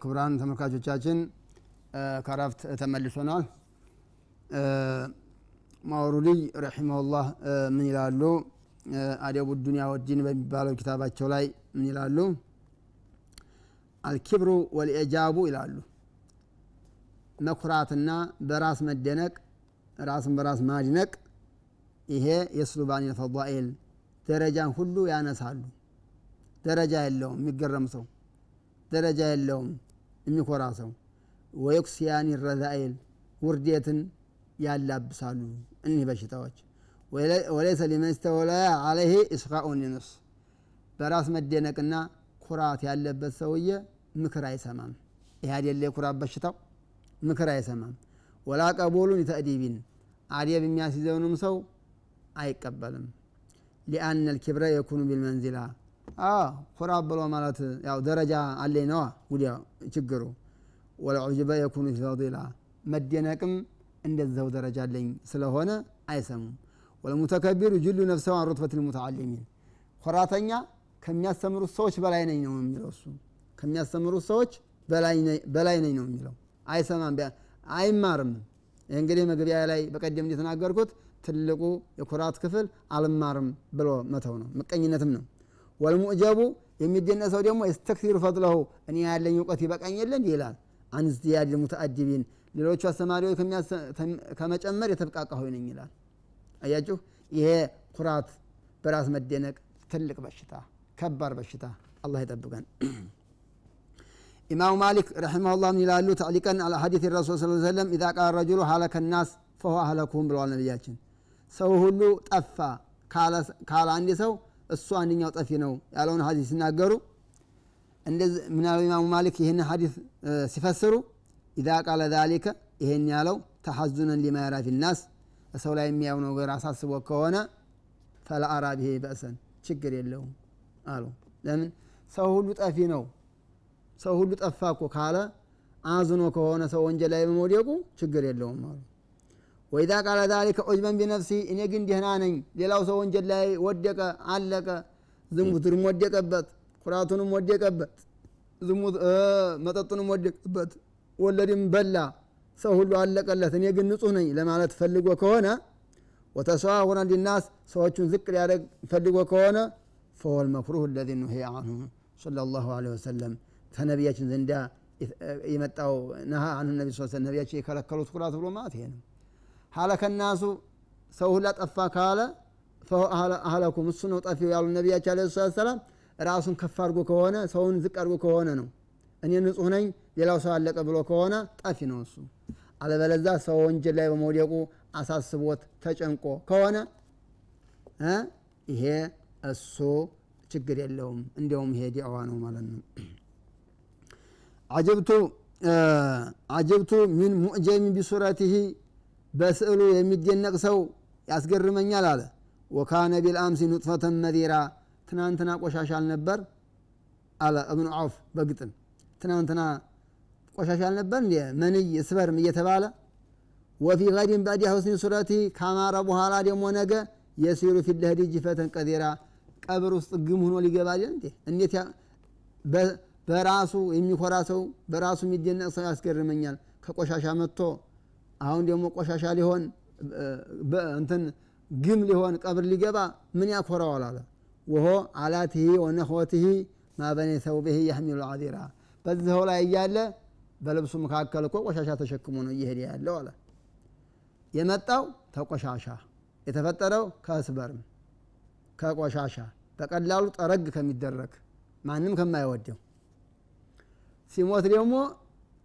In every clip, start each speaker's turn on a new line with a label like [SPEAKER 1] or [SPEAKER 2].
[SPEAKER 1] ክቡራን ተመልካቾቻችን ከረፍት ተመልሶናል። ማውሩልይ ረሒመሁላህ ምን ይላሉ? አደቡ ዱኒያ ወዲን በሚባለው ኪታባቸው ላይ ምን ይላሉ? አልኪብሩ ወልኤጃቡ ይላሉ። መኩራትና በራስ መደነቅ ራስን በራስ ማድነቅ ይሄ የስሉባን ፈዳኤል ደረጃን ሁሉ ያነሳሉ። ደረጃ የለውም የሚገረም ሰው ደረጃ የለውም የሚኮራ ሰው። ወየኩስያኒ ረዛኤል ውርዴትን ያላብሳሉ እኒህ በሽታዎች። ወለይሰ ሊመን ስተወለያ አለይህ እስቃኡን ነፍስ በራስ መደነቅና ኩራት ያለበት ሰውዬ ምክር አይሰማም። ይህ አደለ የኩራት በሽታው? ምክር አይሰማም። ወላ ቀቡሉን ተእዲቢን አዴብ የሚያስይዘውንም ሰው አይቀበልም። ሊአነ ልኪብረ የኩኑ ቢልመንዚላ ኩራ ብሎ ማለት ያው ደረጃ አለኝ ነዋ ጉዲያ ችግሩ። ወለዑጅበ የኩኑ ፊ ፈዲላ መደነቅም እንደዛው ደረጃ አለኝ ስለሆነ አይሰሙም። ወለሙተከቢሩ ጅሉ ነፍሰው አን ሩትበት ልሙተዓሊሚን ኮራተኛ ከሚያስተምሩት ሰዎች በላይ ነኝ ነው የሚለው እሱ። ከሚያስተምሩት ሰዎች በላይ ነኝ ነው የሚለው። አይሰማም አይማርም። ይህ እንግዲህ መግቢያ ላይ በቀደም እንደተናገርኩት ትልቁ የኩራት ክፍል አልማርም ብሎ መተው ነው ምቀኝነትም ነው ወልሙዕጀቡ የሚደነሰው ደግሞ የስተክሲሩ ፈጥለሁ እኔ ያለኝ እውቀት ይበቃኝ የለ እንዲህ ይላል አንዝያድ ሙተአዲቢን ሌሎቹ አስተማሪዎች ከመጨመር የተብቃቃ ነኝ ይላል። አያችሁ? ይሄ ኩራት በራስ መደነቅ ትልቅ በሽታ ከባድ በሽታ። አላህ ይጠብቀን። ኢማሙ ማሊክ ረሒማሁላህ ምን ይላሉ? ተዕሊቀን አላ ሐዲት ረሱል ስ ሰለም ኢዛ ቃል ረጁሉ ሀለከ ናስ ፈሁ አህለኩሁም ብለዋል ነቢያችን። ሰው ሁሉ ጠፋ ካለ አንድ ሰው እሱ አንደኛው ጠፊ ነው ያለውን ሀዲስ ሲናገሩ ምናለው ኢማሙ ማሊክ ይህን ሀዲስ ሲፈስሩ ኢዛ ቃለ ዛሊከ ይሄን ያለው ተሐዙነን ሊማ የራ ፊ ናስ ሰው ላይ የሚያው ነገር አሳስቦ ከሆነ ፈለአራ ብሄ በእሰን ችግር የለውም አሉ። ለምን? ሰው ሁሉ ጠፊ ነው። ሰው ሁሉ ጠፋ እኮ ካለ አዝኖ ከሆነ ሰው ወንጀል ላይ በመውደቁ ችግር የለውም አሉ ወኢዛ ቃለ ዛሊከ ዑጅበን ቢነፍሲ እኔ ግን ደህና ነኝ፣ ሌላው ሰው ወንጀል ላይ ወደቀ፣ አለቀ። ዝሙትንም ወደቀበት፣ ኩራቱንም ወደቀበት፣ መጠጡንም ወደቀበት፣ ወለድም በላ፣ ሰው ሁሉ አለቀለት። እኔ ግን ንጹሕ ነኝ ለማለት ፈልጎ ከሆነ ወተሰዋሁረ ሊናስ ሰዎቹን ዝቅ ሊያደርግ ፈልጎ ከሆነ ፈወል መክሩህ ለዚ ኑሂየ አንሁ ሰለላሁ ዐለይሂ ወሰለም ከነቢያችን ዘንዳ የመጣው ነሃ አንሁ ነቢ ነቢያችን የከለከሉት ኩራት ብሎ ማለት ይሄ ነው። ሀለከናሱ ሰው ሁላ ጠፋ ካለ አህለኩም እሱ ነው ጠፊው ያሉ ነቢያችን አለ ሰላት ሰላም ራሱን ከፍ አድርጎ ከሆነ ሰውን ዝቅ አድርጎ ከሆነ ነው። እኔ ንጹህ ነኝ ሌላው ሰው አለቀ ብሎ ከሆነ ጠፊ ነው እሱ። አለበለዛ ሰው ወንጀል ላይ በመውደቁ አሳስቦት ተጨንቆ ከሆነ ይሄ እሱ ችግር የለውም። እንዲያውም ይሄ ዲዕዋ ነው ማለት ነው። አጀብቱ አጀብቱ ሚን ሙዕጀሚ ቢሱረቲህ በስዕሉ የሚደነቅ ሰው ያስገርመኛል አለ። ወካነ ቢልአምሲ ኑጥፈተን መዲራ ትናንትና ቆሻሻ አልነበር? አለ እብኑ ዐውፍ በግጥም። ትናንትና ቆሻሻ አልነበር እንዲ መንይ ስበርም እየተባለ ወፊ ገዲን ባዕድ ሁስኒ ሱረቲ ካማረ በኋላ ደግሞ ነገ የሲሩ ፊ ለህዲ ጅፈተን ቀዲራ። ቀብር ውስጥ ግም ሆኖ ሊገባ እንዴ? እንዴት በራሱ የሚኮራ ሰው በራሱ የሚደነቅ ሰው ያስገርመኛል። ከቆሻሻ መጥቶ አሁን ደግሞ ቆሻሻ ሊሆን እንትን ግም ሊሆን ቀብር ሊገባ ምን ያኮራዋል አለ። ወሆ አላትህ ወነኽወትህ ማበኔ ሰውብህ ያሕሚሉ አዚራ። በዚኸው ላይ እያለ በልብሱ መካከል እኮ ቆሻሻ ተሸክሞ ነው እየሄደ ያለው አለ። የመጣው ተቆሻሻ የተፈጠረው ከስበርም ከቆሻሻ። በቀላሉ ጠረግ ከሚደረግ ማንም ከማይወደው። ሲሞት ደግሞ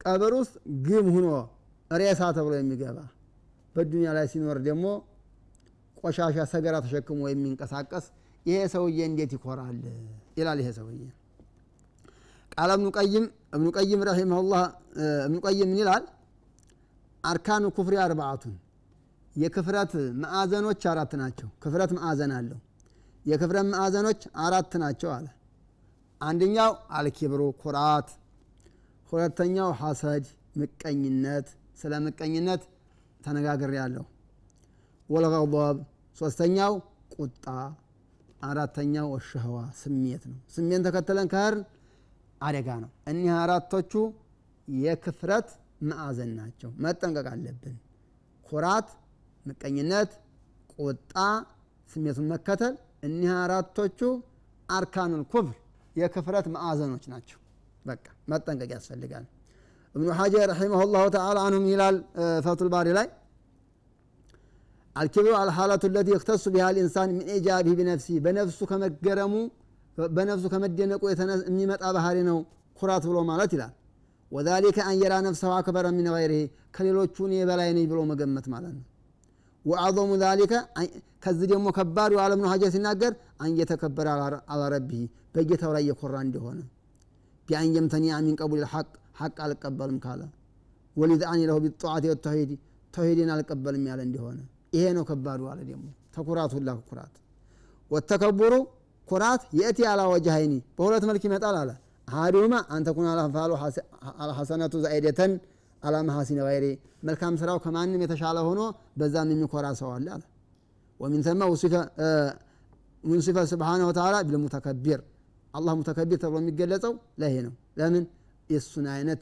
[SPEAKER 1] ቀብር ውስጥ ግም ሁኖ ሬሳ ተብሎ የሚገባ በዱንያ ላይ ሲኖር ደግሞ ቆሻሻ ሰገራ ተሸክሞ የሚንቀሳቀስ ይሄ ሰውዬ እንዴት ይኮራል? ይላል ይሄ ሰውዬ። ቃለ እብኑ ቀይም እብኑ ቀይም ምን ይላል? አርካኑ ኩፍሪ አርባዓቱን። የክፍረት ማዕዘኖች አራት ናቸው። ክፍረት ማዕዘን አለው። የክፍረት ማዕዘኖች አራት ናቸው አለ። አንደኛው አልኪብሩ ኩራት። ሁለተኛው ሐሰድ ምቀኝነት ስለ ምቀኝነት ተነጋግር ያለው ወልገضብ ሶስተኛው ቁጣ። አራተኛው ወሸህዋ ስሜት ነው። ስሜን ተከተለን ከህር አደጋ ነው። እኒህ አራቶቹ የክፍረት ማዕዘን ናቸው። መጠንቀቅ አለብን። ኩራት ምቀኝነት ቁጣ ስሜቱን መከተል እኒህ አራቶቹ አርካኑል ኩፍር የክፍረት ማዕዘኖች ናቸው። በቃ መጠንቀቅ ያስፈልጋል እብኑ ሐጀር ረሒመሁ ላሁ ተዓላ አንሁም ይላል ፈቱል ባሪ ላይ አልኪብሩ አልሓላቱ ለቲ የክተሱ ቢሃ ልኢንሳን ምን ኢጃቢህ ቢነፍሲ በነፍሱ ከመገረሙ በነፍሱ ከመደነቁ የሚመጣ ባህሪ ነው ኩራት ብሎ ማለት ይላል። ወዛሊከ አንየራ ነፍሰሁ አክበረ ሚን ገይሪህ ከሌሎቹ እኔ በላይ ነኝ ብሎ መገመት ማለት ነው። ወአظሙ ዛሊከ ከዚህ ደግሞ ከባዱ አለም ነው ሀጀር ሲናገር አንየተከበረ አላረቢህ በጌታው ላይ የኮራ እንደሆነ። ቢአን የምተኒዐ ሚን ቀቡል ሐቅ ሐቅ አልቀበልም ካለ። ወሊድአኒ ለሁ ቢጠዓት ወተውሂድ ተውሂድን አልቀበልም ያለ እንደሆነ ይሄ ነው ከባዱ አለ ደግሞ። ተኩራት ሁላ ኩራት። ወተከቡሩ ኩራት የእቲ አላ ወጀሃይኒ በሁለት መልክ ይመጣል አለ። አሃዱማ አንተኩን አላፋሉ አልሐሰነቱ ዛኢደተን አላ መሐሲነ ገይሪ መልካም ስራው ከማንም የተሻለ ሆኖ በዛም የሚኮራ ሰው አለ አለ። ወሚን ተማ ውንሲፈ ስብሓነሁ ወተዓላ ቢልሙተከቢር አላህ ሙተከቢር ተብሎ የሚገለጸው ለይሄ ነው። ለምን የእሱን አይነት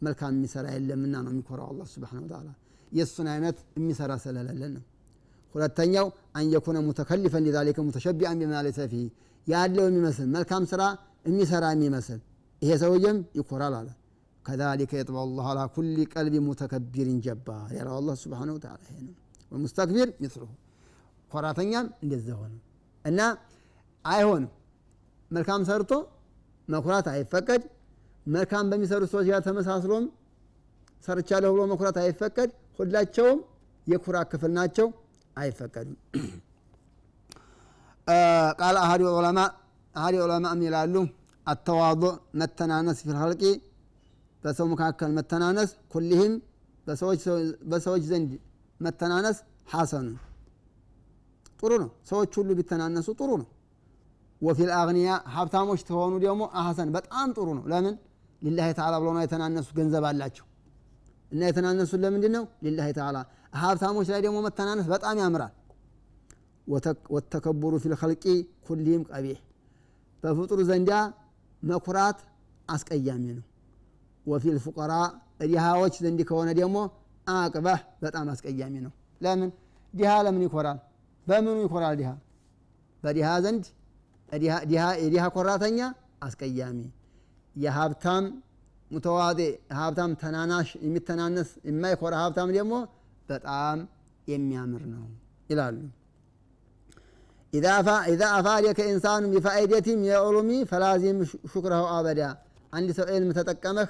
[SPEAKER 1] መልካም የሚሰራ የለምና ነው የሚኮራው አላህ ስብሓነሁ ወተዓላ። የእሱን አይነት የሚሰራ ስለሌለን ነው። ሁለተኛው አንየኩነ ሙተከሊፈን ሊዛሊከ ሙተሸቢአን ቢማ ለይሰ ያለው የሚመስል መልካም ስራ የሚሰራ የሚመስል ይሄ ሰውዬም ይኮራል አለ። ከዛሊከ የጥበ ላሁ አላ ኩል ቀልቢ ሙተከቢርን ጀባር ያለው አላህ ስብሓነሁ ወተዓላ ይሄ ነው። ወሙስተክቢር ምስልሁ ኮራተኛም እንደዛ ሆነ። እና አይሆንም። መልካም ሰርቶ መኩራት አይፈቀድ መልካም በሚሰሩ ሰዎች ጋር ተመሳስሎም ሰርቻለሁ ብሎ መኩራት አይፈቀድ። ሁላቸውም የኩራት ክፍል ናቸው አይፈቀድም ቃል አሀዲ ዑለማ አሀዲ ዑለማም ይላሉ? አተዋضዕ መተናነስ ፊ ልሀልቂ በሰው መካከል መተናነስ ኩልህም በሰዎች ዘንድ መተናነስ ሐሰኑ። ጥሩ ነው። ሰዎች ሁሉ ቢተናነሱ ጥሩ ነው። ወፊል አግኒያ ሀብታሞች ተሆኑ ደግሞ አሐሰን። በጣም ጥሩ ነው። ለምን ሊላሂ ተዓላ ነው የተናነሱ ገንዘብ አላቸው። እና የተናነሱን ለምንድን ነው ሊላሂ ተዓላ። ሀብታሞች ላይ ደግሞ መተናነስ በጣም ያምራል። ወተከቡሩ ፊ ልከልቂ ኩልህም ቀቢሕ በፍጡር ዘንዳ መኩራት አስቀያሚ ነው። ወፊ ልፉቀራ ድሃዎች ዘንድ ከሆነ ደግሞ አቅበህ በጣም አስቀያሚ ነው። ለምን? ድሃ ለምን ይኮራል? በምኑ ይኮራል ድሃ በድሃ ዘንድ? የድሃ ኮራተኛ አስቀያሚ የሀብታም ሙተዋጤ ሀብታም ተናናሽ የሚተናነስ የማይኮራ ሀብታም ደግሞ በጣም የሚያምር ነው ይላሉ ኢዛ አፋደከ ኢንሳኑ ቢፋኢደቲም የዑሉሚ ፈላዚም ሹክረሁ አበዳ አንድ ሰው ዕልም ተጠቀመህ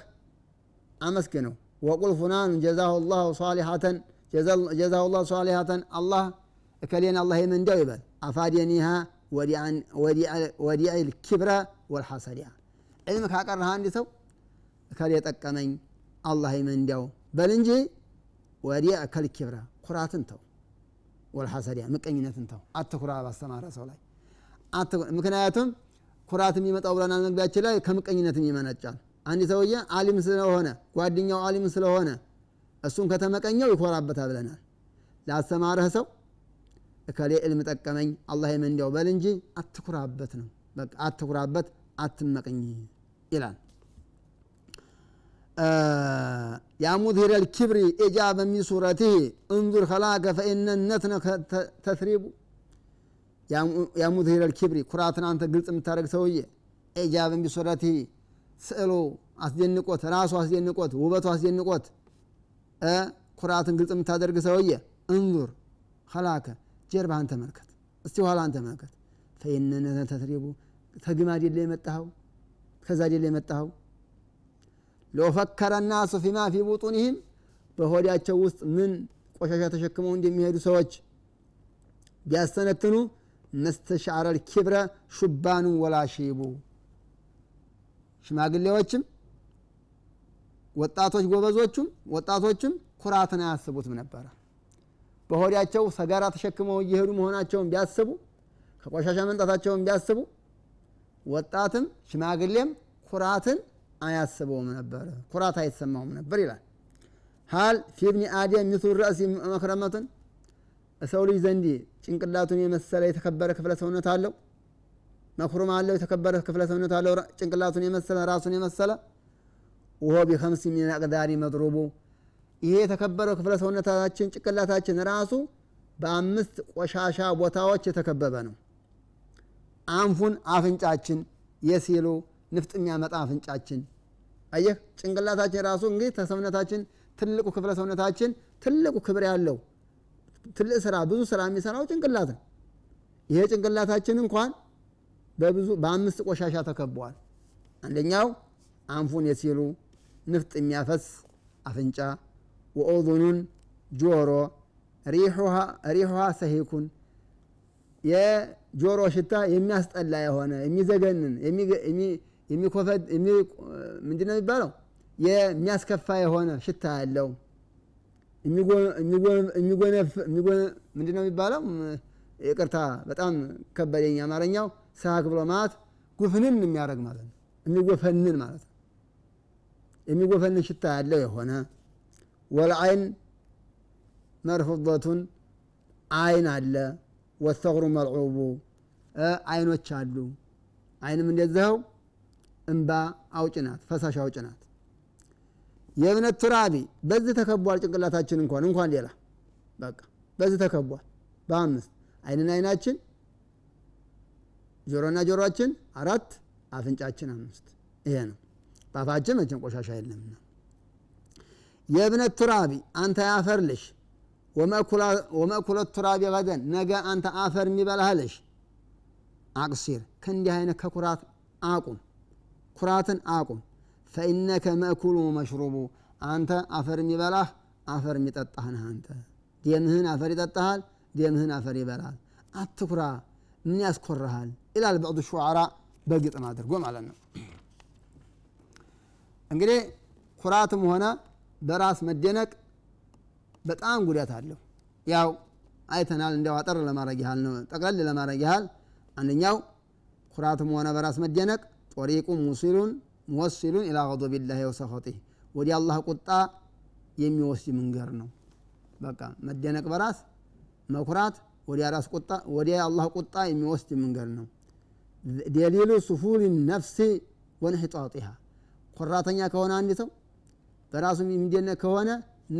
[SPEAKER 1] አመስግነው ወቁል ፉናኑ ጀዛሁ ላሁ ሳሊሐተን ጀዛሁ ላሁ ሳሊሐተን አላህ እከሌን አላህ የመንዳው ይበል አፋደኒሃ ወዲዕ ልኪብረ ወልሐሰዲያ ዕልም ካቀረህ አንድ ሰው እከሌ ጠቀመኝ አላህ የመንዳው በል እንጂ ወዲዕ ከልኪብረ ኩራትን ተው ወልሐሰዲያ ምቀኝነትን ተው። አትኩራ ባስተማረ ሰው ላይ። ምክንያቱም ኩራት የሚመጣው ብለናል መግቢያችን ላይ ከምቀኝነትም ይመነጫል። አንድ ሰውዬ አሊም ስለሆነ ጓደኛው አሊም ስለሆነ እሱን ከተመቀኘው ይኮራበታል ብለናል። ላስተማረህ ሰው እከሌ ዕልም ጠቀመኝ አላህ የመንዲያው በል እንጂ አትኩራበት ነው። በቃ አትኩራበት አትመቀኝ ይላል። ያ ሙዝሂረ ልኪብሪ ኢጃበ ሚን ሱረቲህ እንዙር ከላከ ፈኢነ ነትነ ተስሪቡ። ያ ሙዝሂረ ልኪብሪ ኩራትን አንተ ግልጽ የምታደረግ ሰውዬ ኢጃበ ሚን ሱረቲህ ስዕሉ አስደንቆት ራሱ አስደንቆት ውበቱ አስደንቆት። ኩራትን ግልጽ የምታደርግ ሰውዬ እንዙር ከላከ ጀርባህን ተመልከት እስቲ ኋላን ተመልከት ፈኢነ ተስሪቡ ተግማድ የለ የመጣኸው ከዛ የለ የመጣኸው? ለው ፈከረ ናሱ ፊማ ፊ ቡጡኒህም በሆዳቸው ውስጥ ምን ቆሻሻ ተሸክመው እንደሚሄዱ ሰዎች ቢያስተነትኑ መስተሻዕረ ልኪብረ ሹባኑ ወላ ሺቡ። ሽማግሌዎችም ወጣቶች ጎበዞቹም ወጣቶችም ኩራትን አያስቡትም ነበረ። በሆዳቸው ሰጋራ ተሸክመው እየሄዱ መሆናቸውን ቢያስቡ ከቆሻሻ መንጣታቸውን ቢያስቡ ወጣትም ሽማግሌም ኩራትን አያስበውም ነበረ ኩራት አይሰማውም ነበር ይላል። ሀል ፊብኒ አደም ሚቱ ረእሲ መክረመቱን ሰው ልጅ ዘንድ ጭንቅላቱን የመሰለ የተከበረ ክፍለ ሰውነት አለው። መክሩም አለው የተከበረ ክፍለ ሰውነት አለው። ጭንቅላቱን የመሰለ ራሱን የመሰለ ውሆ ቢከምስ ሚን አቅዳሪ መድሩቡ። ይሄ የተከበረው ክፍለ ሰውነታችን ጭንቅላታችን ራሱ በአምስት ቆሻሻ ቦታዎች የተከበበ ነው። አንፉን አፍንጫችን የሲሉ ንፍጥ የሚያመጣ አፍንጫችን አየህ፣ ጭንቅላታችን ራሱ እንግዲህ ተሰውነታችን ትልቁ ክፍለ ሰውነታችን ትልቁ ክብር ያለው ትልቅ ስራ ብዙ ስራ የሚሰራው ጭንቅላት ነው። ይሄ ጭንቅላታችን እንኳን በብዙ በአምስት ቆሻሻ ተከቧል። አንደኛው አንፉን የሲሉ ንፍጥ የሚያፈስ አፍንጫ፣ ወኦዙኑን ጆሮ፣ ሪሑሃ ሰሂኩን የጆሮ ሽታ የሚያስጠላ የሆነ የሚዘገንን ምንድን ነው የሚባለው የሚያስከፋ የሆነ ሽታ ያለው ምንድን ነው የሚባለው? ይቅርታ በጣም ከበደኝ አማርኛው። ሳክ ብሎ ማለት ጉፍንን የሚያደርግ ማለት ነው። የሚጎፈንን ማለት ነው። የሚጎፈንን ሽታ ያለው የሆነ ወልአይን መርፉበቱን አይን አለ። ወሰግሩ መልዑቡ አይኖች አሉ። አይንም እንደዚኸው እምባ አውጭ ናት፣ ፈሳሽ አውጭ ናት። የእብነት ቱራቢ በዚህ ተከቧል። ጭንቅላታችን እንኳን እንኳን ሌላ በቃ በዚህ ተከቧል። በአምስት አይንን አይናችን፣ ጆሮና ጆሮችን አራት፣ አፍንጫችን አምስት። ይሄ ነው በአፋችን መቼም ቆሻሻ የለምና። የእብነት ቱራቢ አንተ ያፈር ልሽ ወመእኩለት ቱራቢ ገደን ነገ አንተ አፈር የሚበላህ ልሽ አቅሲር ከእንዲህ አይነት ከኩራት አቁም፣ ኩራትን አቁም። ፈኢነከ መእኩሉ መሽሩቡ አንተ አፈር የሚበላህ አፈር የሚጠጣህ አንተ ደምህን አፈር ይጠጣሃል፣ ደምህን አፈር ይበላል። አትኩራ፣ ምን ያስኮርሃል? ይላል በዕዱ ሹዓራ በግጥም አድርጎ ማለት ነው። እንግዲህ ኩራትም ሆነ በራስ መደነቅ በጣም ጉዳት አለው። ያው አይተናል። እንዲያው አጠር ለማድረግ ያህል ነው፣ ጠቅለል ለማድረግ ያህል አንደኛው ኩራትም ሆነ በራስ መደነቅ ጦሪቁ ሙሲሉን ሙወሲሉን ኢላ ገضቢላሂ ወሰኸጢህ ወደ አላህ ቁጣ የሚወስድ መንገድ ነው። በቃ መደነቅ በራስ መኩራት ወደ አላህ ቁጣ የሚወስድ መንገድ ነው። ደሊሉ ሱፉል ነፍሲ ወንሕጣጢሃ ኮራተኛ ከሆነ አንድ ሰው በራሱ የሚደነቅ ከሆነ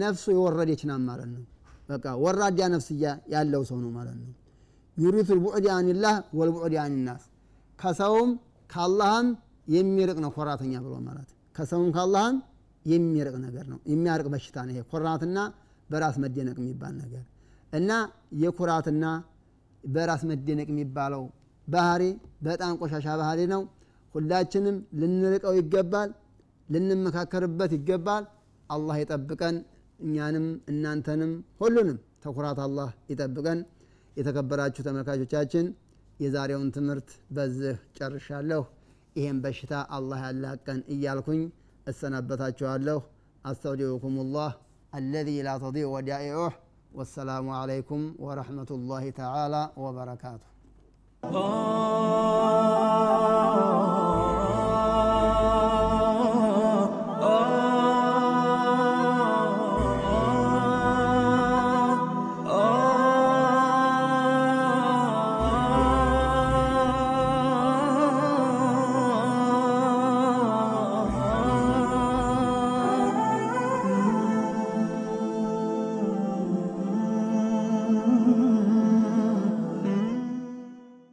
[SPEAKER 1] ነፍሱ የወረደች ናት ማለት ነው። በቃ ወራዳ ነፍስያ ያለው ሰው ነው ማለት ነው። ዩሪቱ ልቡዕድ አኒላህ ወልቡዕድ አኒናስ ከሰውም ከአላህም የሚርቅ ነው ኮራተኛ ብሎ ማለት ከሰውም ከአላህም የሚርቅ ነገር ነው። የሚያርቅ በሽታ ነው ይሄ ኮራትና በራስ መደነቅ የሚባል ነገር እና የኩራትና በራስ መደነቅ የሚባለው ባህሪ በጣም ቆሻሻ ባህሪ ነው። ሁላችንም ልንርቀው ይገባል፣ ልንመካከርበት ይገባል። አላህ ይጠብቀን፣ እኛንም እናንተንም ሁሉንም ተኩራት አላህ ይጠብቀን። የተከበራችሁ ተመልካቾቻችን የዛሬውን ትምህርት በዚህ ጨርሻለሁ። ይሄን በሽታ አላህ ያላቀን እያልኩኝ እሰናበታችኋለሁ። አስተውዲዑኩም ላህ አለዚ ላ ተዲዕ ወዳኢዑህ ወሰላሙ ዓለይኩም ወረሕመቱላሂ ተዓላ ወበረካቱሁ።